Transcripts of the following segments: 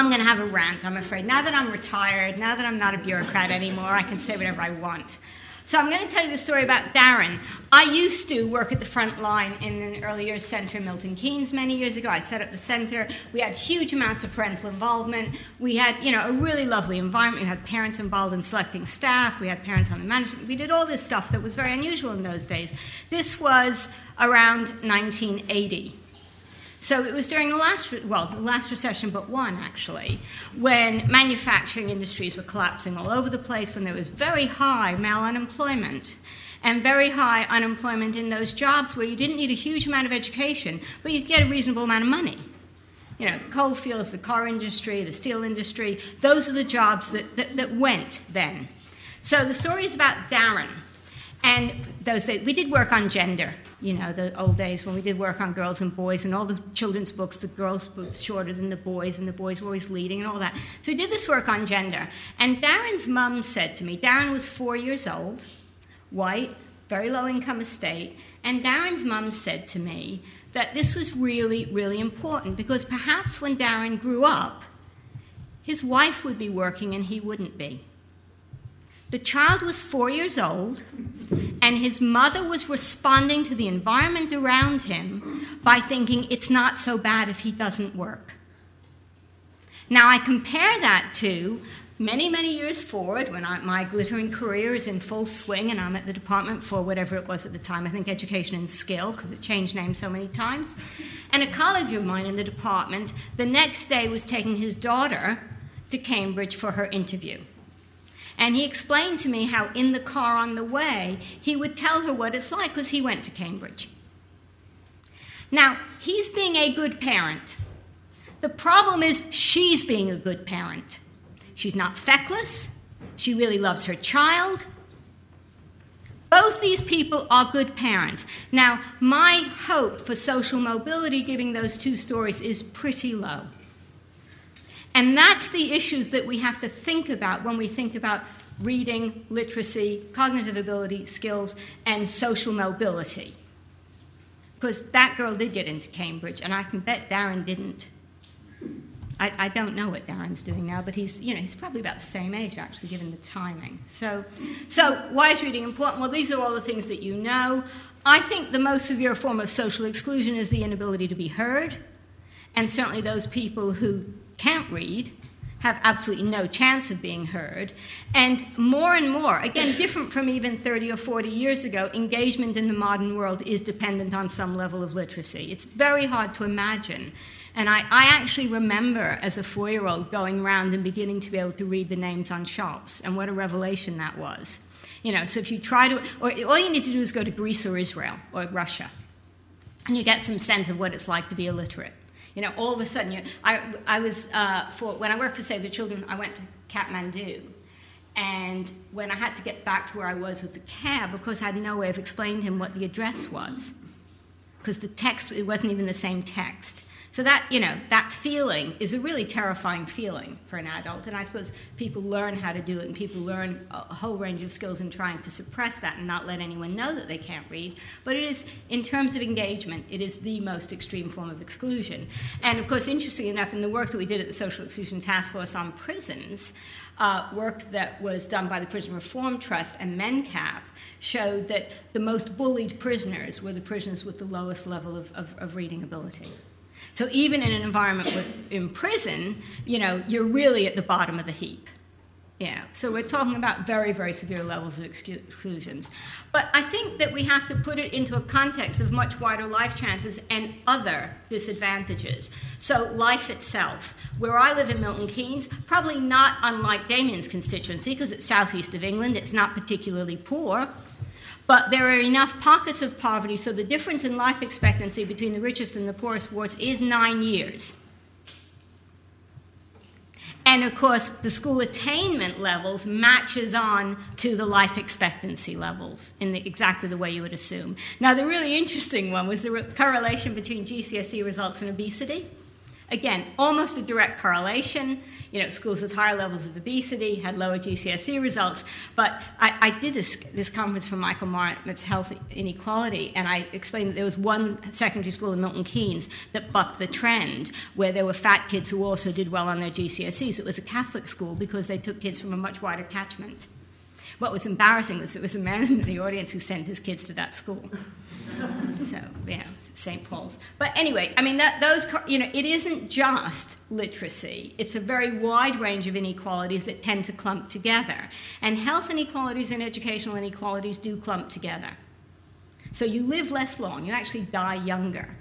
I'm going to have a rant, I'm afraid. Now that I'm retired, now that I'm not a bureaucrat anymore, I can say whatever I want. So I'm going to tell you the story about Darren. I used to work at the front line in an early years center in Milton Keynes many years ago. I set up the center. We had huge amounts of parental involvement. We had, you know, a really lovely environment. We had parents involved in selecting staff. We had parents on the management. We did all this stuff that was very unusual in those days. This was around 1980. So it was during the last, well, the last recession, but one actually, when manufacturing industries were collapsing all over the place, when there was very high male unemployment and very high unemployment in those jobs where you didn't need a huge amount of education, but you could get a reasonable amount of money. You know, the coal fields, the car industry, the steel industry, those are the jobs that, that, that went then. So the story is about Darren. And those days, we did work on gender, you know, the old days when we did work on girls and boys, and all the children's books, the girls' books shorter than the boys, and the boys were always leading and all that. So we did this work on gender. And Darren's mum said to me, Darren was four years old, white, very low income estate, and Darren's mum said to me that this was really, really important because perhaps when Darren grew up, his wife would be working and he wouldn't be. The child was four years old, and his mother was responding to the environment around him by thinking it's not so bad if he doesn't work. Now, I compare that to many, many years forward when I, my glittering career is in full swing and I'm at the department for whatever it was at the time, I think education and skill, because it changed names so many times. And a colleague of mine in the department the next day was taking his daughter to Cambridge for her interview. And he explained to me how in the car on the way, he would tell her what it's like because he went to Cambridge. Now, he's being a good parent. The problem is she's being a good parent. She's not feckless. She really loves her child. Both these people are good parents. Now, my hope for social mobility, giving those two stories, is pretty low. And that's the issues that we have to think about when we think about reading, literacy, cognitive ability, skills, and social mobility. Because that girl did get into Cambridge, and I can bet Darren didn't. I, I, don't know what Darren's doing now, but he's, you know, he's probably about the same age, actually, given the timing. So, so why is reading important? Well, these are all the things that you know. I think the most severe form of social exclusion is the inability to be heard, and certainly those people who can't read have absolutely no chance of being heard. And more and more, again, different from even 30 or 40 years ago, engagement in the modern world is dependent on some level of literacy. It's very hard to imagine. And I, I actually remember as a four year old going around and beginning to be able to read the names on shops, and what a revelation that was. You know, so if you try to, or all you need to do is go to Greece or Israel or Russia, and you get some sense of what it's like to be illiterate. You know, all of a sudden, you, I, I was, uh, for, when I worked for Save the Children, I went to Kathmandu. And when I had to get back to where I was with the cab, of course, I had no way of explaining to him what the address was. Because the text, it wasn't even the same text. So that, you know, that feeling is a really terrifying feeling for an adult. And I suppose people learn how to do it and people learn a whole range of skills in trying to suppress that and not let anyone know that they can't read. But it is, in terms of engagement, it is the most extreme form of exclusion. And of course, interestingly enough, in the work that we did at the Social Exclusion Task Force on prisons, uh, work that was done by the Prison Reform Trust and MenCap showed that the most bullied prisoners were the prisoners with the lowest level of, of, of reading ability. So even in an environment with, in prison, you know, you're really at the bottom of the heap. Yeah, so we're talking about very, very severe levels of exclusions. But I think that we have to put it into a context of much wider life chances and other disadvantages. So, life itself. Where I live in Milton Keynes, probably not unlike Damien's constituency, because it's southeast of England, it's not particularly poor. But there are enough pockets of poverty, so the difference in life expectancy between the richest and the poorest wards is nine years. And of course, the school attainment levels matches on to the life expectancy levels in the, exactly the way you would assume. Now, the really interesting one was the re- correlation between GCSE results and obesity. Again, almost a direct correlation. You know, schools with higher levels of obesity had lower GCSE results. But I, I did this, this conference for Michael Marmot's Health Inequality, and I explained that there was one secondary school in Milton Keynes that bucked the trend, where there were fat kids who also did well on their GCSEs. It was a Catholic school because they took kids from a much wider catchment. What was embarrassing was there was a man in the audience who sent his kids to that school. so, yeah, St. Paul's. But anyway, I mean, that, those, you know, it isn't just literacy, it's a very wide range of inequalities that tend to clump together. And health inequalities and educational inequalities do clump together. So you live less long, you actually die younger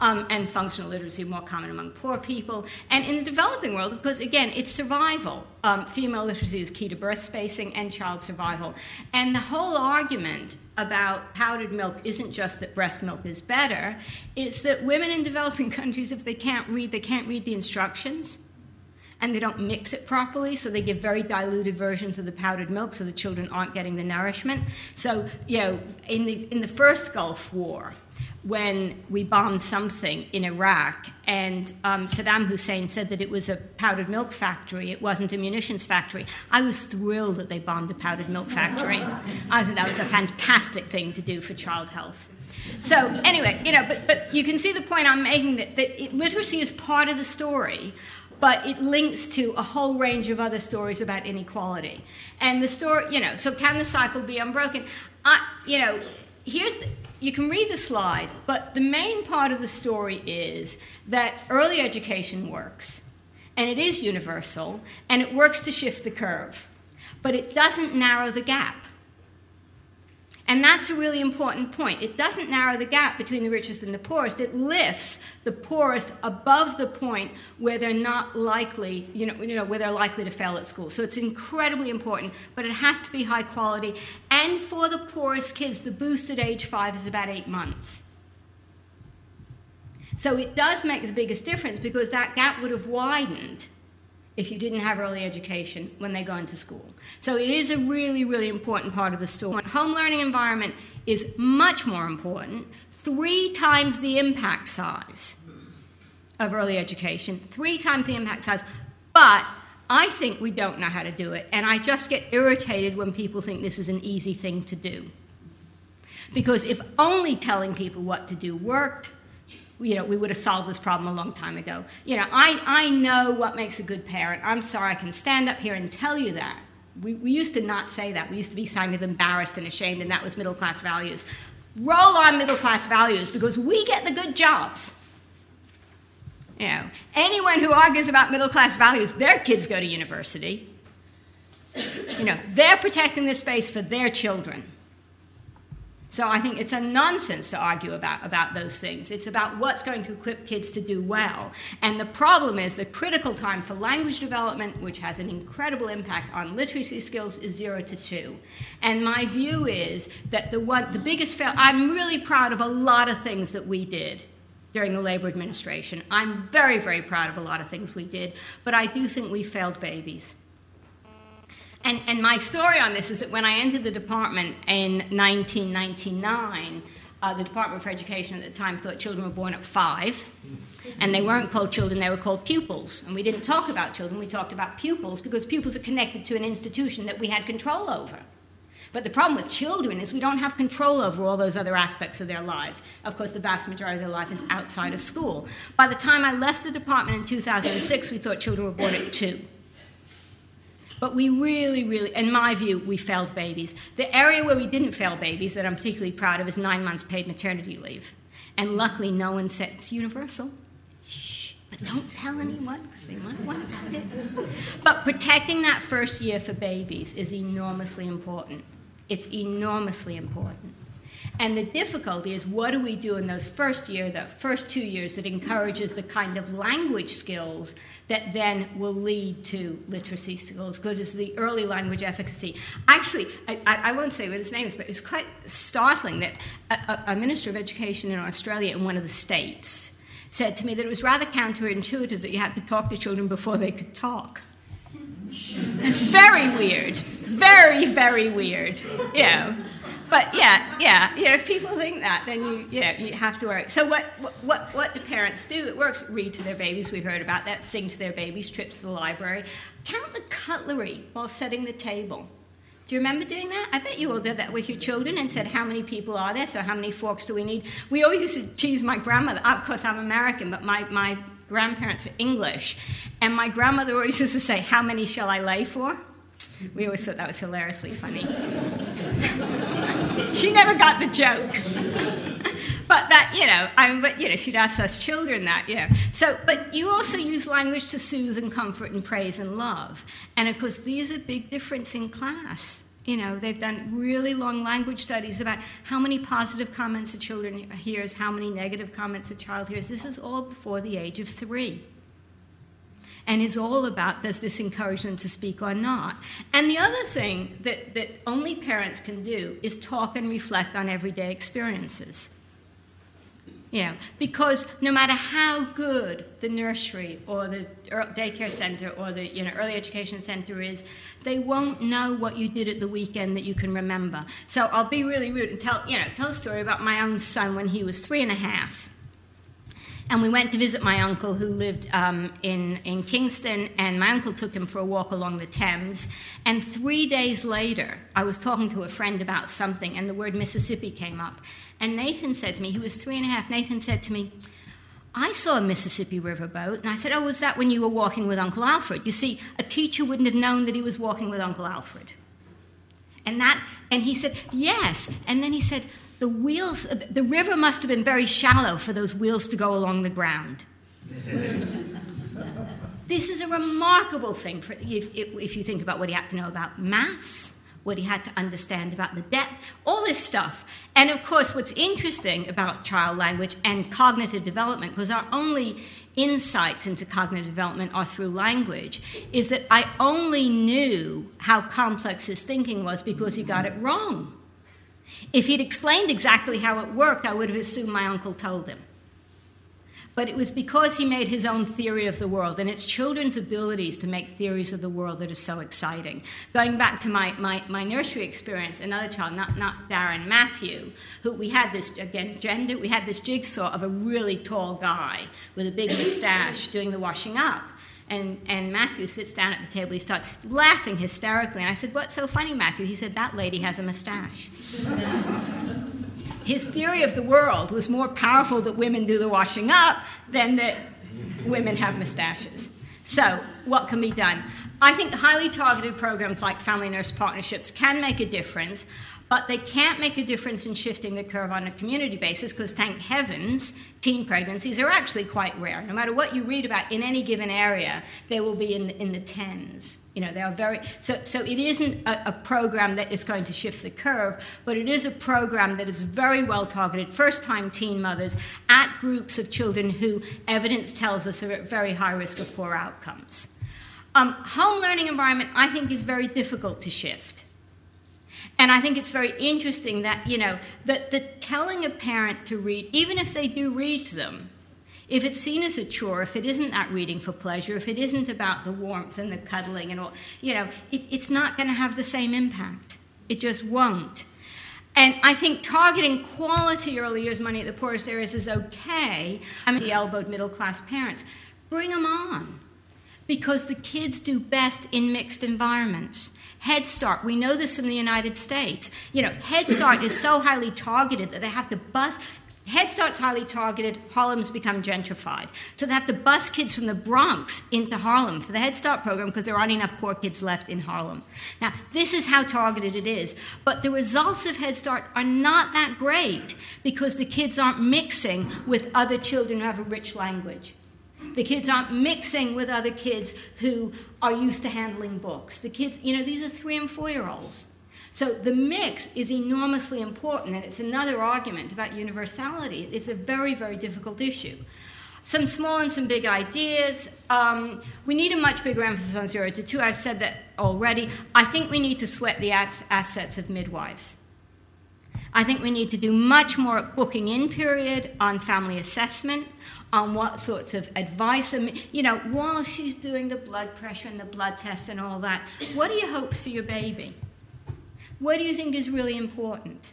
um, and functional literacy more common among poor people. And in the developing world, because again, it's survival. Um, female literacy is key to birth spacing and child survival. And the whole argument about powdered milk isn't just that breast milk is better, it's that women in developing countries, if they can't read, they can't read the instructions and they don't mix it properly, so they give very diluted versions of the powdered milk, so the children aren't getting the nourishment. So, you know, in the in the first Gulf War, when we bombed something in Iraq, and um, Saddam Hussein said that it was a powdered milk factory, it wasn't a munitions factory. I was thrilled that they bombed a powdered milk factory. I thought that was a fantastic thing to do for child health. So, anyway, you know, but, but you can see the point I'm making that, that it, literacy is part of the story, but it links to a whole range of other stories about inequality. And the story, you know, so can the cycle be unbroken? I, you know, here's the, you can read the slide, but the main part of the story is that early education works, and it is universal, and it works to shift the curve, but it doesn't narrow the gap. And that's a really important point. It doesn't narrow the gap between the richest and the poorest. It lifts the poorest above the point where they're not likely, you know, you know, where they're likely to fail at school. So it's incredibly important, but it has to be high quality. And for the poorest kids, the boost at age five is about eight months. So it does make the biggest difference because that gap would have widened if you didn't have early education when they go into school. So it is a really, really important part of the story. Home learning environment is much more important, three times the impact size of early education, three times the impact size, but I think we don't know how to do it, and I just get irritated when people think this is an easy thing to do. Because if only telling people what to do worked, you know, we would have solved this problem a long time ago. You know, I, I know what makes a good parent. I'm sorry, I can stand up here and tell you that. We, we used to not say that. We used to be kind of embarrassed and ashamed, and that was middle class values. Roll on middle class values because we get the good jobs. You know, anyone who argues about middle class values, their kids go to university. You know, they're protecting this space for their children. So I think it's a nonsense to argue about, about those things. It's about what's going to equip kids to do well. And the problem is the critical time for language development, which has an incredible impact on literacy skills, is zero to two. And my view is that the one the biggest fail I'm really proud of a lot of things that we did during the Labor administration. I'm very, very proud of a lot of things we did, but I do think we failed babies. And, and my story on this is that when I entered the department in 1999, uh, the Department for Education at the time thought children were born at five, and they weren't called children, they were called pupils. And we didn't talk about children, we talked about pupils because pupils are connected to an institution that we had control over. But the problem with children is we don't have control over all those other aspects of their lives. Of course, the vast majority of their life is outside of school. By the time I left the department in 2006, we thought children were born at two. But we really, really, in my view, we failed babies. The area where we didn't fail babies that I'm particularly proud of is nine months paid maternity leave. And luckily, no one said it's universal. But don't tell anyone because they might want cut it. But protecting that first year for babies is enormously important. It's enormously important. And the difficulty is what do we do in those first year, the first two years that encourages the kind of language skills that then will lead to literacy skills, good as the early language efficacy. Actually, I, I, won't say what his name is, but it's quite startling that a, a minister of education in Australia in one of the states said to me that it was rather counterintuitive that you had to talk to children before they could talk. It's very weird. Very, very weird. Yeah. But yeah, yeah, if people think that, then you, yeah, you have to work. So what, what, what do parents do that works? Read to their babies. We've heard about that. Sing to their babies. Trips to the library. Count the cutlery while setting the table. Do you remember doing that? I bet you all did that with your children and said, How many people are there? So, how many forks do we need? We always used to tease my grandmother. Of course, I'm American, but my, my grandparents are English. And my grandmother always used to say, How many shall I lay for? We always thought that was hilariously funny. she never got the joke. but that, you know, I mean, but, you know, she'd ask us children that, yeah. So, but you also use language to soothe and comfort and praise and love. And of course, these are big difference in class. You know, they've done really long language studies about how many positive comments a children hears, how many negative comments a child hears. This is all before the age of three and is all about does this encourage them to speak or not. And the other thing that, that only parents can do is talk and reflect on everyday experiences. Know, because no matter how good the nursery or the daycare center or the you know, early education center is, they won't know what you did at the weekend that you can remember. So I'll be really rude and tell, you know, tell a story about my own son when he was three and a half. And we went to visit my uncle who lived um, in, in Kingston, and my uncle took him for a walk along the Thames. And three days later, I was talking to a friend about something, and the word Mississippi came up. And Nathan said to me, he was three and a half, Nathan said to me, I saw a Mississippi River boat. And I said, Oh, was that when you were walking with Uncle Alfred? You see, a teacher wouldn't have known that he was walking with Uncle Alfred. And that, and he said, Yes. And then he said, the wheels, the river must have been very shallow for those wheels to go along the ground. this is a remarkable thing for, if, if you think about what he had to know about maths, what he had to understand about the depth, all this stuff. And of course, what's interesting about child language and cognitive development, because our only insights into cognitive development are through language, is that I only knew how complex his thinking was because he got it wrong. If he'd explained exactly how it worked, I would have assumed my uncle told him. But it was because he made his own theory of the world, and it's children's abilities to make theories of the world that are so exciting. Going back to my, my, my nursery experience, another child, not, not Darren, Matthew, who we had this, again, gender, we had this jigsaw of a really tall guy with a big mustache doing the washing up. And, and Matthew sits down at the table. He starts laughing hysterically. And I said, What's so funny, Matthew? He said, That lady has a mustache. His theory of the world was more powerful that women do the washing up than that women have mustaches. So, what can be done? I think highly targeted programs like Family Nurse Partnerships can make a difference but they can't make a difference in shifting the curve on a community basis because, thank heavens, teen pregnancies are actually quite rare. No matter what you read about in any given area, they will be in the, in the tens. You know, they are very so. So it isn't a, a program that is going to shift the curve, but it is a program that is very well targeted. First-time teen mothers at groups of children who evidence tells us are at very high risk of poor outcomes. Um, home learning environment, I think, is very difficult to shift. And I think it's very interesting that, you know, that the telling a parent to read, even if they do read to them, if it's seen as a chore, if it isn't that reading for pleasure, if it isn't about the warmth and the cuddling and all, you know, it, it's not going to have the same impact. It just won't. And I think targeting quality early years money at the poorest areas is okay. I mean, the elbowed middle class parents, bring them on because the kids do best in mixed environments. Head Start, we know this from the United States. You know, Head Start is so highly targeted that they have to bus. Head Start's highly targeted, Harlem's become gentrified. So they have to bus kids from the Bronx into Harlem for the Head Start program because there aren't enough poor kids left in Harlem. Now, this is how targeted it is. But the results of Head Start are not that great because the kids aren't mixing with other children who have a rich language. The kids aren't mixing with other kids who are used to handling books. The kids, you know, these are three and four year olds. So the mix is enormously important, and it's another argument about universality. It's a very, very difficult issue. Some small and some big ideas. Um, we need a much bigger emphasis on zero to two. I've said that already. I think we need to sweat the assets of midwives. I think we need to do much more booking in period on family assessment, on what sorts of advice, you know, while she's doing the blood pressure and the blood test and all that, what are your hopes for your baby? What do you think is really important?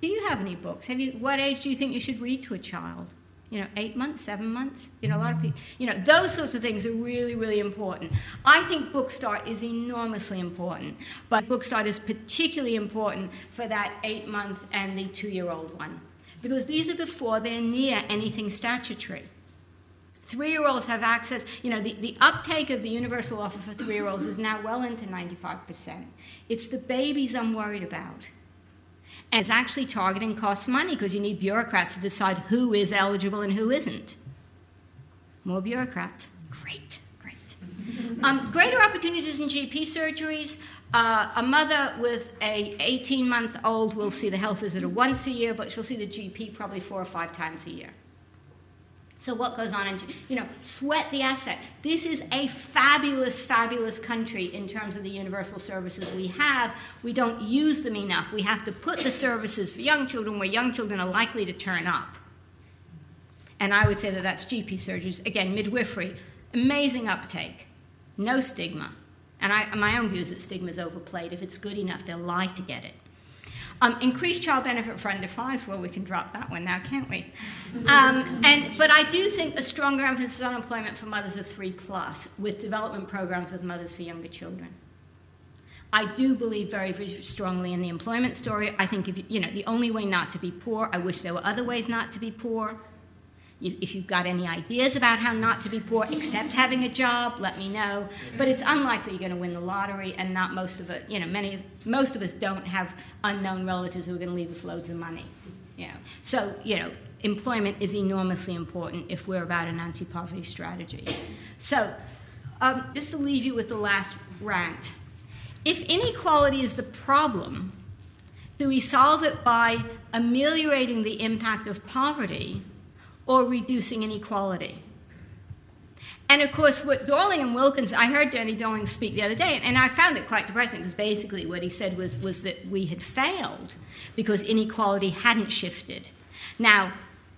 Do you have any books? Have you, what age do you think you should read to a child? You know, eight months, seven months? You know, a lot of people, you know, those sorts of things are really, really important. I think Bookstart is enormously important, but Bookstart is particularly important for that eight month and the two year old one, because these are before they're near anything statutory. Three year olds have access, you know, the, the uptake of the universal offer for three year olds is now well into 95%. It's the babies I'm worried about. And it's actually targeting costs money because you need bureaucrats to decide who is eligible and who isn't. More bureaucrats. Great, great. Um, greater opportunities in GP surgeries. Uh, a mother with a 18 month old will see the health visitor once a year, but she'll see the GP probably four or five times a year. So what goes on in, you know, sweat the asset. This is a fabulous, fabulous country in terms of the universal services we have. We don't use them enough. We have to put the services for young children where young children are likely to turn up. And I would say that that's GP surgeries. Again, midwifery, amazing uptake, no stigma. And I, my own view is that stigma is overplayed. If it's good enough, they'll lie to get it. Um, increased child benefit for under fives, well, we can drop that one now, can't we? Um, and, but I do think a stronger emphasis on employment for mothers of three plus with development programs with mothers for younger children. I do believe very, very strongly in the employment story. I think if you, you know the only way not to be poor. I wish there were other ways not to be poor. If you've got any ideas about how not to be poor, except having a job, let me know. But it's unlikely you're going to win the lottery, and not most of it. You know, many most of us don't have unknown relatives who are going to leave us loads of money. You know, so you know, employment is enormously important if we're about an anti-poverty strategy. So, um, just to leave you with the last rant, if inequality is the problem, do we solve it by ameliorating the impact of poverty? Or reducing inequality. And of course, what Dorling and Wilkins, I heard Danny Dorling speak the other day, and I found it quite depressing because basically what he said was, was that we had failed because inequality hadn't shifted. Now,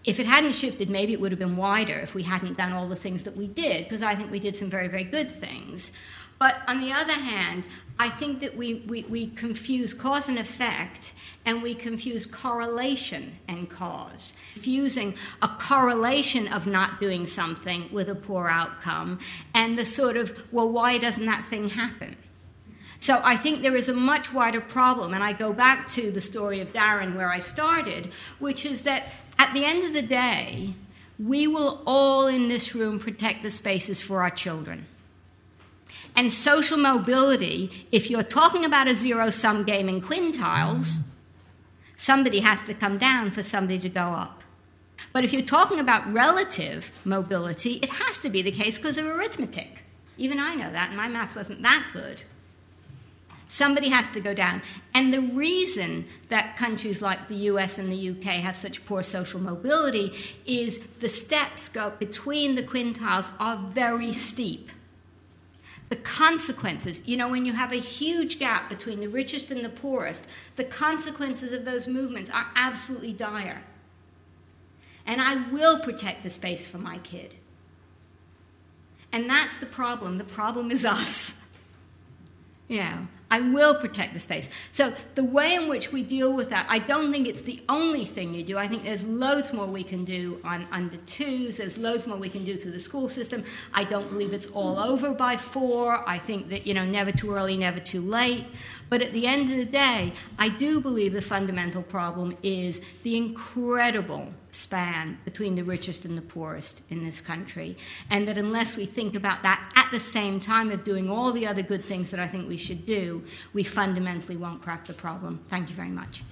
if it hadn't shifted, maybe it would have been wider if we hadn't done all the things that we did, because I think we did some very, very good things. But on the other hand, I think that we, we, we confuse cause and effect and we confuse correlation and cause. Confusing a correlation of not doing something with a poor outcome and the sort of, well, why doesn't that thing happen? So I think there is a much wider problem, and I go back to the story of Darren where I started, which is that at the end of the day, we will all in this room protect the spaces for our children. And social mobility, if you're talking about a zero sum game in quintiles, somebody has to come down for somebody to go up. But if you're talking about relative mobility, it has to be the case because of arithmetic. Even I know that, and my maths wasn't that good. Somebody has to go down. And the reason that countries like the US and the UK have such poor social mobility is the steps go between the quintiles are very steep the consequences, you know, when you have a huge gap between the richest and the poorest, the consequences of those movements are absolutely dire. And I will protect the space for my kid. And that's the problem. The problem is us. Know, I will protect the space. So, the way in which we deal with that, I don't think it's the only thing you do. I think there's loads more we can do on under twos, there's loads more we can do through the school system. I don't believe it's all over by four. I think that, you know, never too early, never too late. But at the end of the day, I do believe the fundamental problem is the incredible span between the richest and the poorest in this country. And that unless we think about that at the same time of doing all the other good things that I think we should do, we fundamentally won't crack the problem. Thank you very much.